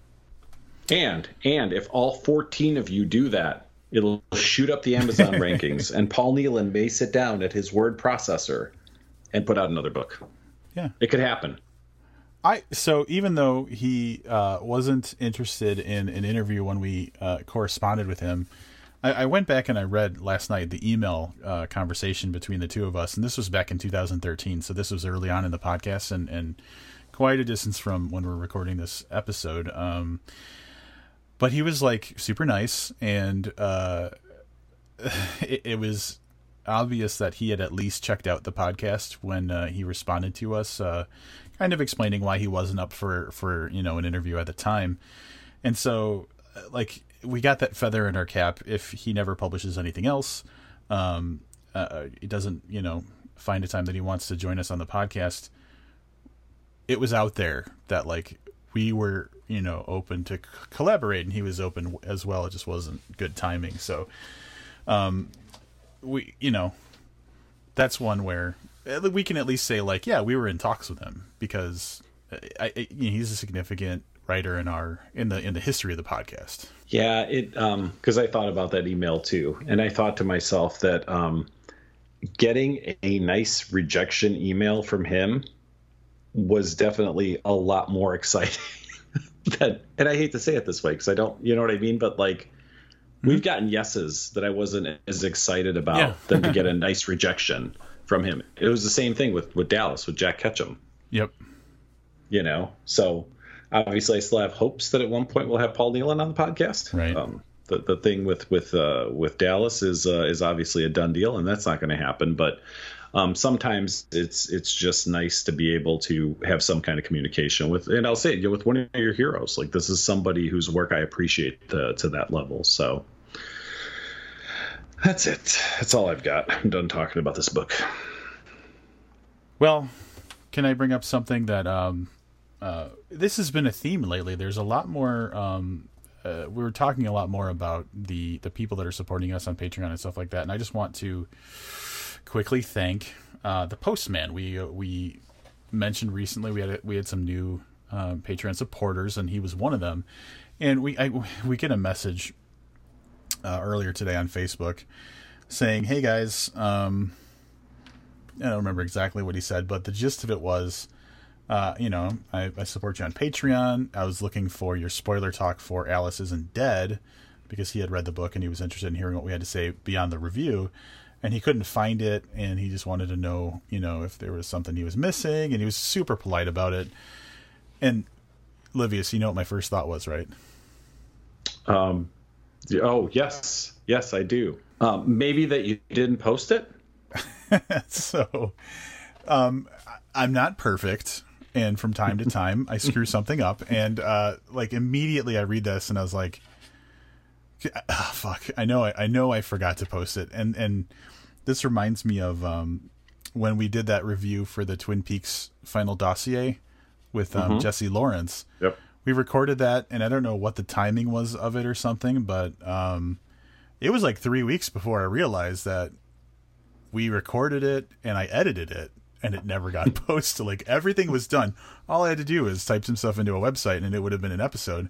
And and if all fourteen of you do that, it'll shoot up the Amazon <laughs> rankings, and Paul Neilan may sit down at his word processor and put out another book. Yeah, it could happen. I so even though he uh, wasn't interested in an interview when we uh, corresponded with him, I, I, went back and I read last night the email uh, conversation between the two of us, and this was back in 2013. So this was early on in the podcast, and and quite a distance from when we're recording this episode. Um, but he was like super nice, and uh, <laughs> it, it, was obvious that he had at least checked out the podcast when uh, he responded to us, uh, kind of explaining why he wasn't up for for you know an interview at the time. And so, uh, like we got that feather in our cap if he never publishes anything else. Um, uh, he doesn't, you know, find a time that he wants to join us on the podcast. It was out there that like we were, you know, open to c- collaborate, and he was open as well. It just wasn't good timing. So, um, we, you know, that's one where we can at least say like, yeah, we were in talks with him because uh, I, I, you know, he's a significant writer in our in the in the history of the podcast. Yeah, it um because I thought about that email too, and I thought to myself that um getting a nice rejection email from him was definitely a lot more <laughs> exciting than and I hate to say it this way because I don't you know what I mean, but like mm-hmm. we've gotten yeses that I wasn't as excited about yeah. than to get <laughs> a nice rejection from him. It was the same thing with with Dallas with Jack Ketchum. Yep. You know, so obviously I still have hopes that at one point we'll have Paul Neilan on the podcast. Right. Um, the, the thing with with uh, with Dallas is uh, is obviously a done deal, and that's not going to happen. But um, sometimes it's it's just nice to be able to have some kind of communication with, and I'll say it, you know, with one of your heroes. Like this is somebody whose work I appreciate to, to that level. So that's it. That's all I've got. I'm done talking about this book. Well, can I bring up something that um, uh, this has been a theme lately? There's a lot more. Um, uh, we were talking a lot more about the the people that are supporting us on Patreon and stuff like that, and I just want to quickly thank uh, the postman. We uh, we mentioned recently we had a, we had some new um, Patreon supporters, and he was one of them. And we I, we get a message uh, earlier today on Facebook saying, "Hey guys." Um, I don't remember exactly what he said, but the gist of it was, uh, you know, I, I, support you on Patreon. I was looking for your spoiler talk for Alice Isn't Dead because he had read the book and he was interested in hearing what we had to say beyond the review. And he couldn't find it, and he just wanted to know, you know, if there was something he was missing, and he was super polite about it. And Livius, you know what my first thought was, right? Um, oh yes, yes, I do. Um, maybe that you didn't post it. <laughs> so um, I'm not perfect. And from time to time, I screw <laughs> something up. And uh, like immediately, I read this and I was like, oh, "Fuck!" I know, I, I, know, I forgot to post it. And and this reminds me of um, when we did that review for the Twin Peaks final dossier with um, mm-hmm. Jesse Lawrence. Yep. We recorded that, and I don't know what the timing was of it or something, but um, it was like three weeks before I realized that we recorded it and I edited it and it never got <laughs> posted. Like everything was done. All I had to do was type some stuff into a website and it would have been an episode.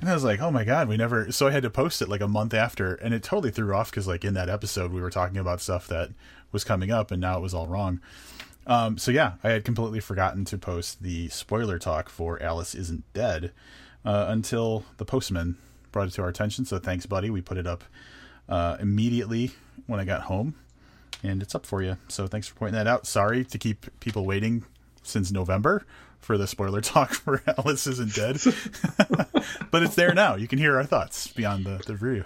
And I was like, oh my God, we never. So I had to post it like a month after. And it totally threw off because, like, in that episode, we were talking about stuff that was coming up and now it was all wrong. Um, so yeah, I had completely forgotten to post the spoiler talk for Alice Isn't Dead uh, until the postman brought it to our attention. So thanks, buddy. We put it up uh, immediately when I got home and it's up for you. So thanks for pointing that out. Sorry to keep people waiting since November for the spoiler <laughs> talk for Alice Isn't Dead, <laughs> but it's there now. You can hear our thoughts beyond the, the review.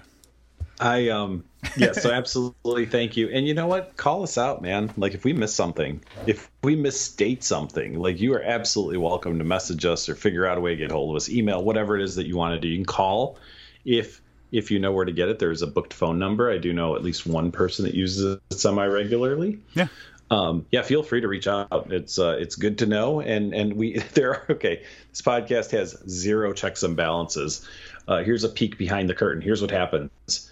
I um yeah, so absolutely thank you. And you know what? Call us out, man. Like if we miss something, if we misstate something, like you are absolutely welcome to message us or figure out a way to get hold of us, email, whatever it is that you want to do. You can call if if you know where to get it, there's a booked phone number. I do know at least one person that uses it semi regularly. Yeah. Um, yeah, feel free to reach out. It's uh, it's good to know, and and we <laughs> there are okay. This podcast has zero checks and balances. Uh, here's a peek behind the curtain. Here's what happens.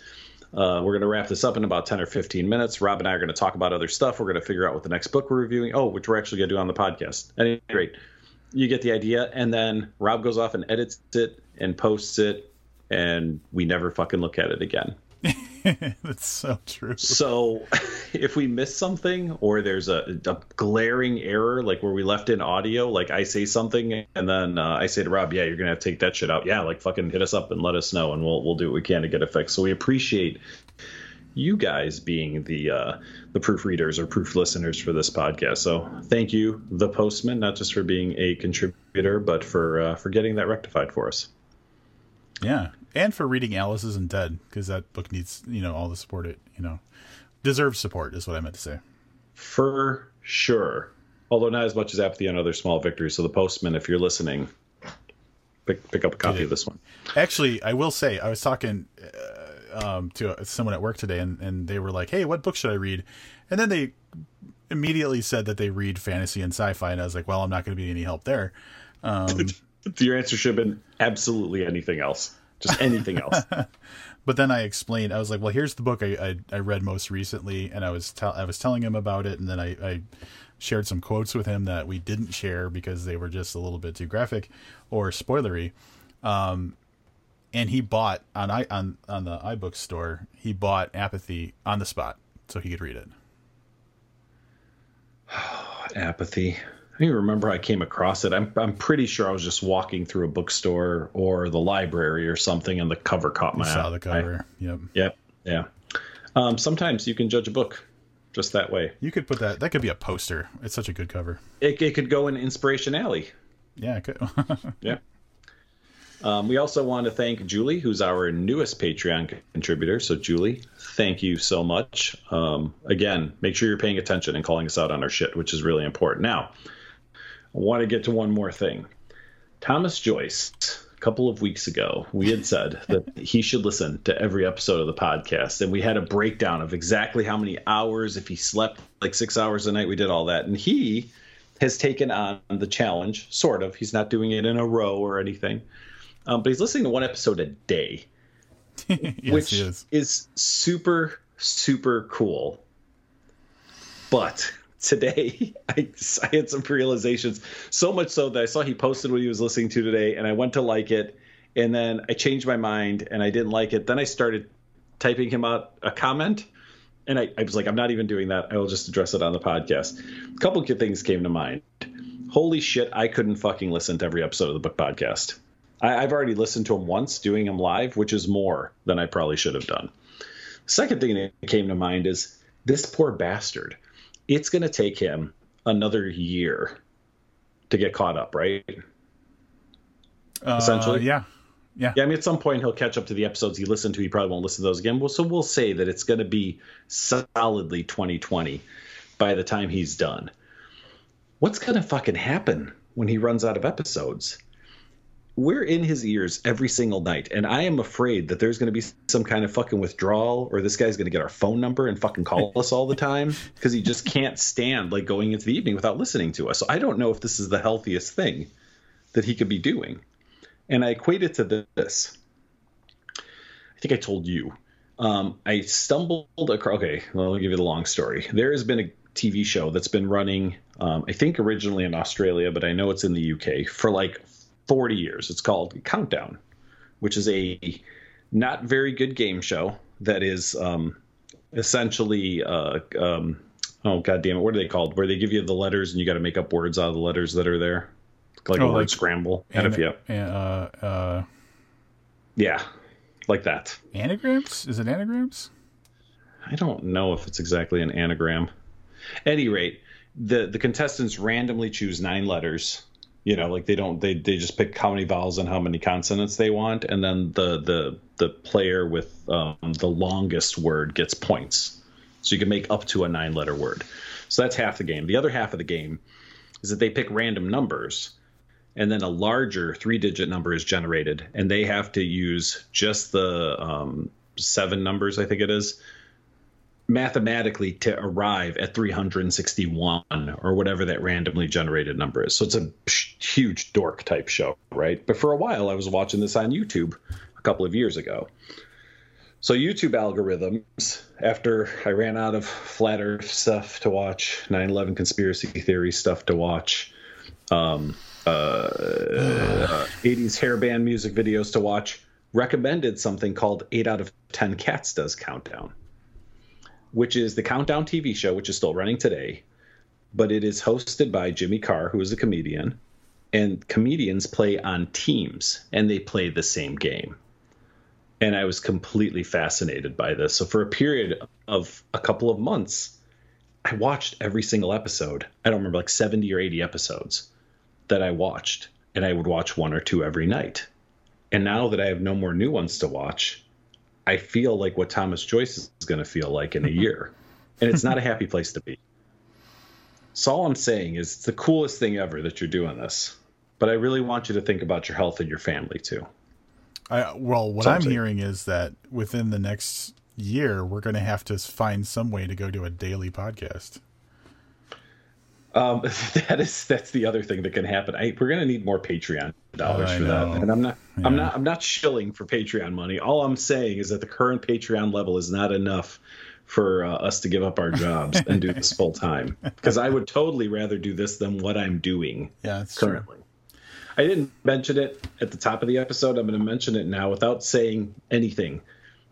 Uh, we're going to wrap this up in about 10 or 15 minutes. Rob and I are going to talk about other stuff. We're going to figure out what the next book we're reviewing. Oh, which we're actually going to do on the podcast. Any rate, you get the idea. And then Rob goes off and edits it and posts it and we never fucking look at it again. <laughs> <laughs> That's so true. So, <laughs> if we miss something or there's a, a, glaring error, like where we left in audio, like I say something and then uh, I say to Rob, "Yeah, you're gonna have to take that shit out." Yeah, like fucking hit us up and let us know, and we'll we'll do what we can to get it fixed. So we appreciate you guys being the uh, the proofreaders or proof listeners for this podcast. So thank you, the postman, not just for being a contributor, but for uh, for getting that rectified for us. Yeah, and for reading Alice Isn't Dead because that book needs you know all the support it you know deserves support is what I meant to say. For sure, although not as much as Apathy and Other Small Victories. So the Postman, if you're listening, pick pick up a copy of this one. Actually, I will say I was talking uh, um, to someone at work today, and and they were like, "Hey, what book should I read?" And then they immediately said that they read fantasy and sci-fi, and I was like, "Well, I'm not going to be any help there." Um, <laughs> Your answer should have been absolutely anything else just anything else. <laughs> but then I explained. I was like, "Well, here's the book I I, I read most recently," and I was te- I was telling him about it, and then I, I shared some quotes with him that we didn't share because they were just a little bit too graphic or spoilery. Um, and he bought on i on on the iBook store. He bought Apathy on the spot so he could read it. <sighs> Apathy. I don't even remember I came across it. I'm I'm pretty sure I was just walking through a bookstore or the library or something, and the cover caught my eye. Saw the cover. I, yep. Yep. Yeah. Um, sometimes you can judge a book just that way. You could put that. That could be a poster. It's such a good cover. It, it could go in Inspiration Alley. Yeah, it could. <laughs> yeah. Um, we also want to thank Julie, who's our newest Patreon contributor. So, Julie, thank you so much. Um, again, make sure you're paying attention and calling us out on our shit, which is really important. Now, I want to get to one more thing. Thomas Joyce, a couple of weeks ago, we had said <laughs> that he should listen to every episode of the podcast. And we had a breakdown of exactly how many hours, if he slept like six hours a night, we did all that. And he has taken on the challenge, sort of. He's not doing it in a row or anything, um, but he's listening to one episode a day, <laughs> yes, which is. is super, super cool. But today <laughs> I, I, had some realizations so much so that i saw he posted what he was listening to today and i went to like it and then i changed my mind and i didn't like it. Then i started typing him out a comment and I, I was like i'm not even doing that. I will just address it on the podcast. A couple of things came to mind. Holy shit i couldn't fucking listen to every episode of the book podcast. I, i've already listened to him once doing him live which is more than i probably should have done. Second thing that came to mind is this poor bastard it's going to take him another year to get caught up, right? Uh, Essentially, yeah, yeah. Yeah, I mean, at some point he'll catch up to the episodes he listened to. He probably won't listen to those again. Well, so we'll say that it's going to be solidly 2020 by the time he's done. What's going to fucking happen when he runs out of episodes? We're in his ears every single night, and I am afraid that there's going to be some kind of fucking withdrawal, or this guy's going to get our phone number and fucking call <laughs> us all the time because he just can't stand like going into the evening without listening to us. So I don't know if this is the healthiest thing that he could be doing, and I equate it to this. I think I told you. Um, I stumbled across. Okay, well, I'll give you the long story. There has been a TV show that's been running, um, I think originally in Australia, but I know it's in the UK for like 40 years. It's called Countdown, which is a not very good game show that is um, essentially uh, um, oh god damn it, what are they called? Where they give you the letters and you got to make up words out of the letters that are there, like oh, a word like scramble. An- of, uh, uh, yeah, like that. Anagrams? Is it anagrams? I don't know if it's exactly an anagram. At any rate, the the contestants randomly choose nine letters you know like they don't they they just pick how many vowels and how many consonants they want and then the the the player with um, the longest word gets points. So you can make up to a nine letter word. So that's half the game. The other half of the game is that they pick random numbers and then a larger three digit number is generated and they have to use just the um, seven numbers i think it is mathematically to arrive at 361 or whatever that randomly generated number is. So it's a huge dork type show, right? But for a while, I was watching this on YouTube a couple of years ago. So YouTube algorithms, after I ran out of flat Earth stuff to watch, 9/11 conspiracy theory stuff to watch, um, uh, <sighs> uh, 80s hairband music videos to watch, recommended something called 8 out of 10 Cats Does Countdown which is the Countdown TV show, which is still running today, but it is hosted by Jimmy Carr, who is a comedian, and comedians play on teams and they play the same game. And I was completely fascinated by this. So for a period of a couple of months, I watched every single episode. I don't remember like 70 or 80 episodes that I watched, and I would watch one or two every night. And now that I have no more new ones to watch, I feel like what Thomas Joyce is going to feel like in a mm-hmm. year. and it's not a <laughs> happy place to be. So all I'm saying is it's the coolest thing ever that you're doing this. But I really want you to think about your health and your family too. I well, what I'm hearing is that within the next year, we're going to have to find some way to go to a daily podcast. Um, <laughs> that is that's the other thing that can happen. I, we're going to need more Patreon dollars oh, for know. that, and I'm not yeah. I'm not I'm not shilling for Patreon money. All I'm saying is that the current Patreon level is not enough for uh, us to give up our jobs and do this <laughs> full time. Because I would totally rather do this than what I'm doing yeah, currently. True. I didn't mention it at the top of the episode. I'm going to mention it now without saying anything.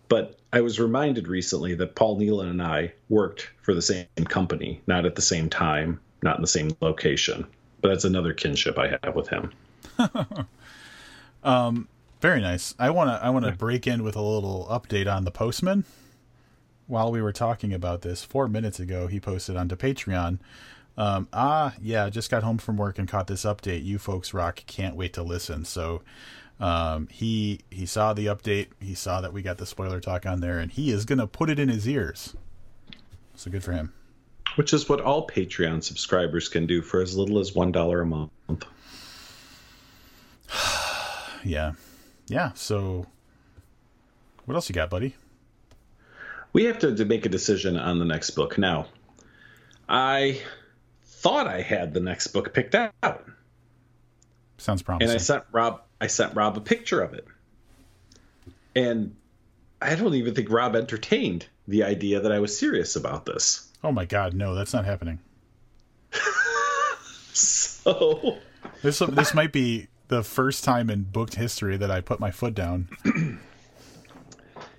But I was reminded recently that Paul Neilan and I worked for the same company, not at the same time, not in the same location. But that's another kinship I have with him. <laughs> um, very nice. I want to I want to break in with a little update on the postman. While we were talking about this four minutes ago, he posted onto Patreon. Um, ah, yeah, just got home from work and caught this update. You folks rock. Can't wait to listen. So, Um, he he saw the update. He saw that we got the spoiler talk on there, and he is gonna put it in his ears. So good for him. Which is what all Patreon subscribers can do for as little as one dollar a month. <sighs> yeah, yeah. So, what else you got, buddy? We have to, to make a decision on the next book now. I thought I had the next book picked out. Sounds promising. And I sent Rob I sent Rob a picture of it. And I don't even think Rob entertained the idea that I was serious about this. Oh my god, no, that's not happening. <laughs> so this this might be the first time in booked history that I put my foot down. <clears throat>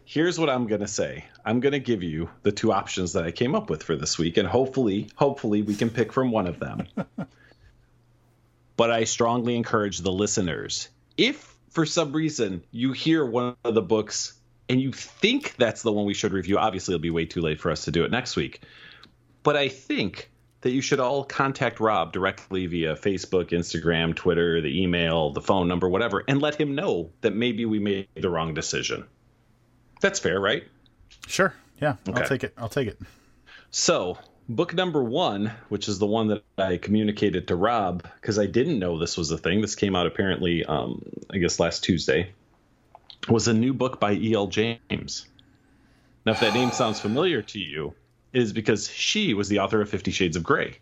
Here's what I'm going to say. I'm going to give you the two options that I came up with for this week and hopefully hopefully we can pick from one of them. <laughs> but I strongly encourage the listeners if for some reason you hear one of the books and you think that's the one we should review, obviously it'll be way too late for us to do it next week. But I think that you should all contact Rob directly via Facebook, Instagram, Twitter, the email, the phone number, whatever, and let him know that maybe we made the wrong decision. That's fair, right? Sure. Yeah. Okay. I'll take it. I'll take it. So book number one, which is the one that I communicated to Rob because I didn't know this was a thing. This came out apparently, um, I guess, last Tuesday. Was a new book by E.L. James. Now, if that name sounds familiar to you, is because she was the author of Fifty Shades of Grey.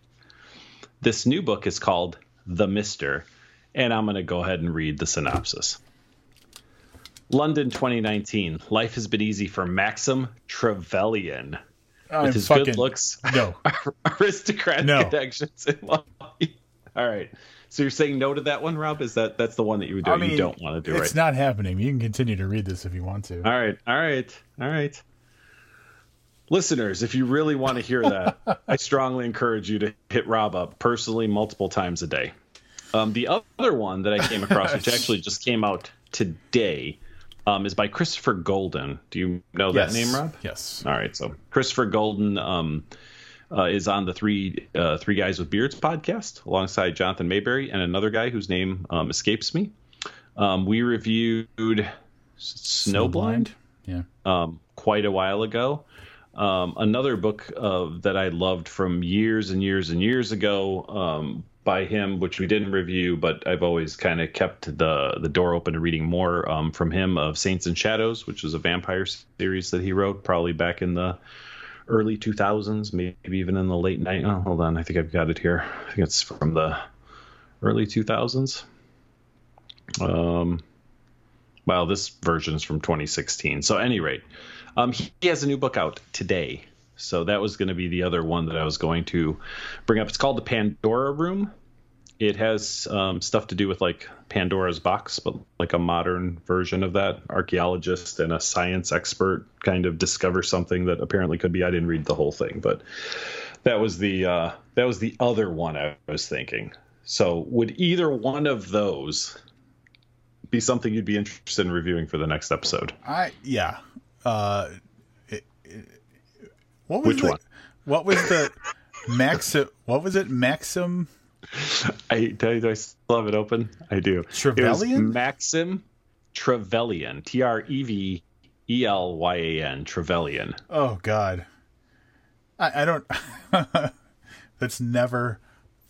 This new book is called The Mister, and I'm going to go ahead and read the synopsis. London 2019. Life has been easy for Maxim Trevelyan with his fucking, good looks, no <laughs> aristocratic no. connections in life. All right. So you're saying no to that one, Rob? Is that that's the one that you would do? I mean, you don't want to do it. It's right? not happening. You can continue to read this if you want to. All right. All right. All right. Listeners, if you really want to hear that, <laughs> I strongly encourage you to hit Rob up personally multiple times a day. Um, the other one that I came across, which <laughs> actually just came out today, um, is by Christopher Golden. Do you know yes. that name, Rob? Yes. All right. So Christopher Golden um, uh, is on the three uh, three guys with beards podcast alongside Jonathan Maberry and another guy whose name um, escapes me. Um, we reviewed Snowblind, Snowblind? yeah, um, quite a while ago. Um, another book uh, that I loved from years and years and years ago um, by him, which we didn't review, but I've always kind of kept the the door open to reading more um, from him of Saints and Shadows, which was a vampire series that he wrote probably back in the early 2000s, maybe even in the late 90s. Oh, hold on, I think I've got it here. I think it's from the early 2000s. Um, well, this version is from 2016. So, any rate, um, he has a new book out today so that was going to be the other one that I was going to bring up. It's called the Pandora Room. It has um, stuff to do with like Pandora's box, but like a modern version of that. Archaeologist and a science expert kind of discover something that apparently could be. I didn't read the whole thing, but that was the uh, that was the other one I was thinking. So would either one of those be something you'd be interested in reviewing for the next episode? I yeah. Uh, what was Which the, one? What was the Maxim? What was it? Maxim. I tell you, do I still have it open? I do. Trevelyan. Maxim Trevelyan. T R E V E L Y A N. Trevelyan. Oh God. I, I don't. <laughs> That's never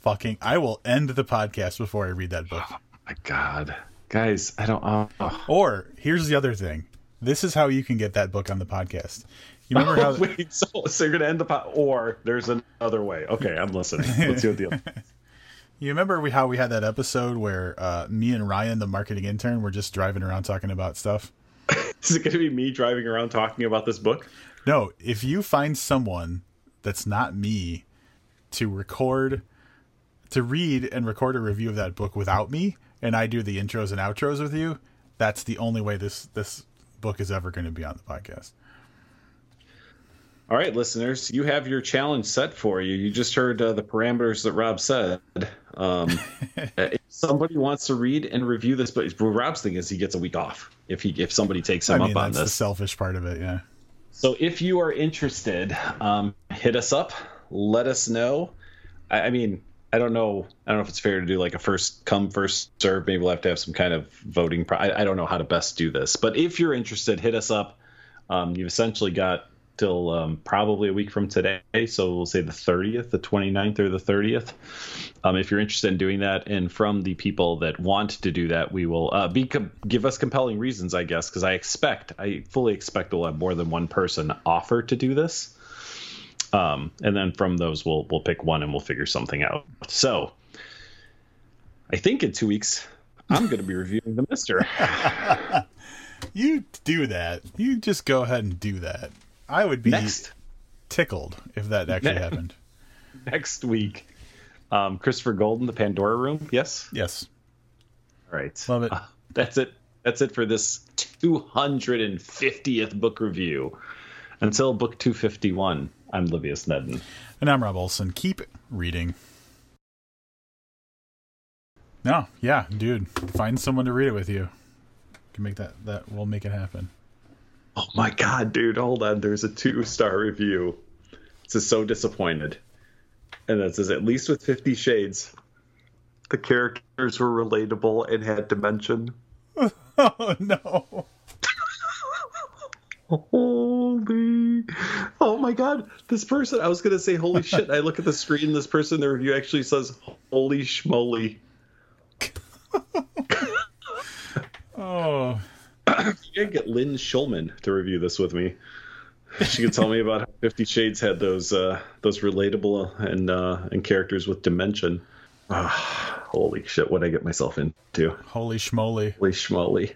fucking. I will end the podcast before I read that book. Oh my God, guys, I don't. Oh. Or here's the other thing. This is how you can get that book on the podcast. You remember how? <laughs> Wait, so, so you're gonna end the pot, or there's another way? Okay, I'm listening. Let's see what the. You remember we how we had that episode where uh, me and Ryan, the marketing intern, were just driving around talking about stuff. <laughs> Is it going to be me driving around talking about this book? No. If you find someone that's not me to record, to read and record a review of that book without me, and I do the intros and outros with you, that's the only way this this book is ever going to be on the podcast. All right, listeners, you have your challenge set for you. You just heard uh, the parameters that Rob said. Um, <laughs> if somebody wants to read and review this, but Rob's thing is he gets a week off if he if somebody takes him I mean, up on this. the selfish part of it, yeah. So if you are interested, um, hit us up. Let us know. I, I mean, I don't know. I don't know if it's fair to do like a first come first serve. Maybe we'll have to have some kind of voting. Pro- I, I don't know how to best do this, but if you're interested, hit us up. Um, you've essentially got till um, probably a week from today. So we'll say the 30th, the 29th, or the 30th. Um, if you're interested in doing that, and from the people that want to do that, we will uh, be com- give us compelling reasons, I guess, because I expect, I fully expect we'll have more than one person offer to do this. Um, and then from those, we'll we'll pick one and we'll figure something out. So I think in two weeks, I'm going to be <laughs> reviewing the Mister. <laughs> you do that. You just go ahead and do that. I would be Next. tickled if that actually Ne- happened. <laughs> Next week, um, Christopher Golden, The Pandora Room. Yes. Yes. All right. Love it. Uh, that's it. That's it for this 250th book review. Until book 251, I'm Livius Nedden. And I'm Rob Olson. Keep reading. No, yeah, dude. Find someone to read it with you. Can make that that will make it happen. Oh my god, dude, hold on. There's a two star review. This is so disappointed. And that says, at least with Fifty Shades, the characters were relatable and had dimension. <laughs> Oh no. Holy. Oh my god. This person, I was going to say, holy <laughs> shit. I look at the screen, this person in the review actually says, holy schmoly. <laughs> Oh. You gotta get Lynn Schulman to review this with me. She could tell me about how Fifty Shades had those uh, those relatable and uh, and characters with dimension. Ah, holy shit! What I get myself into? Holy schmoly. Holy schmoly!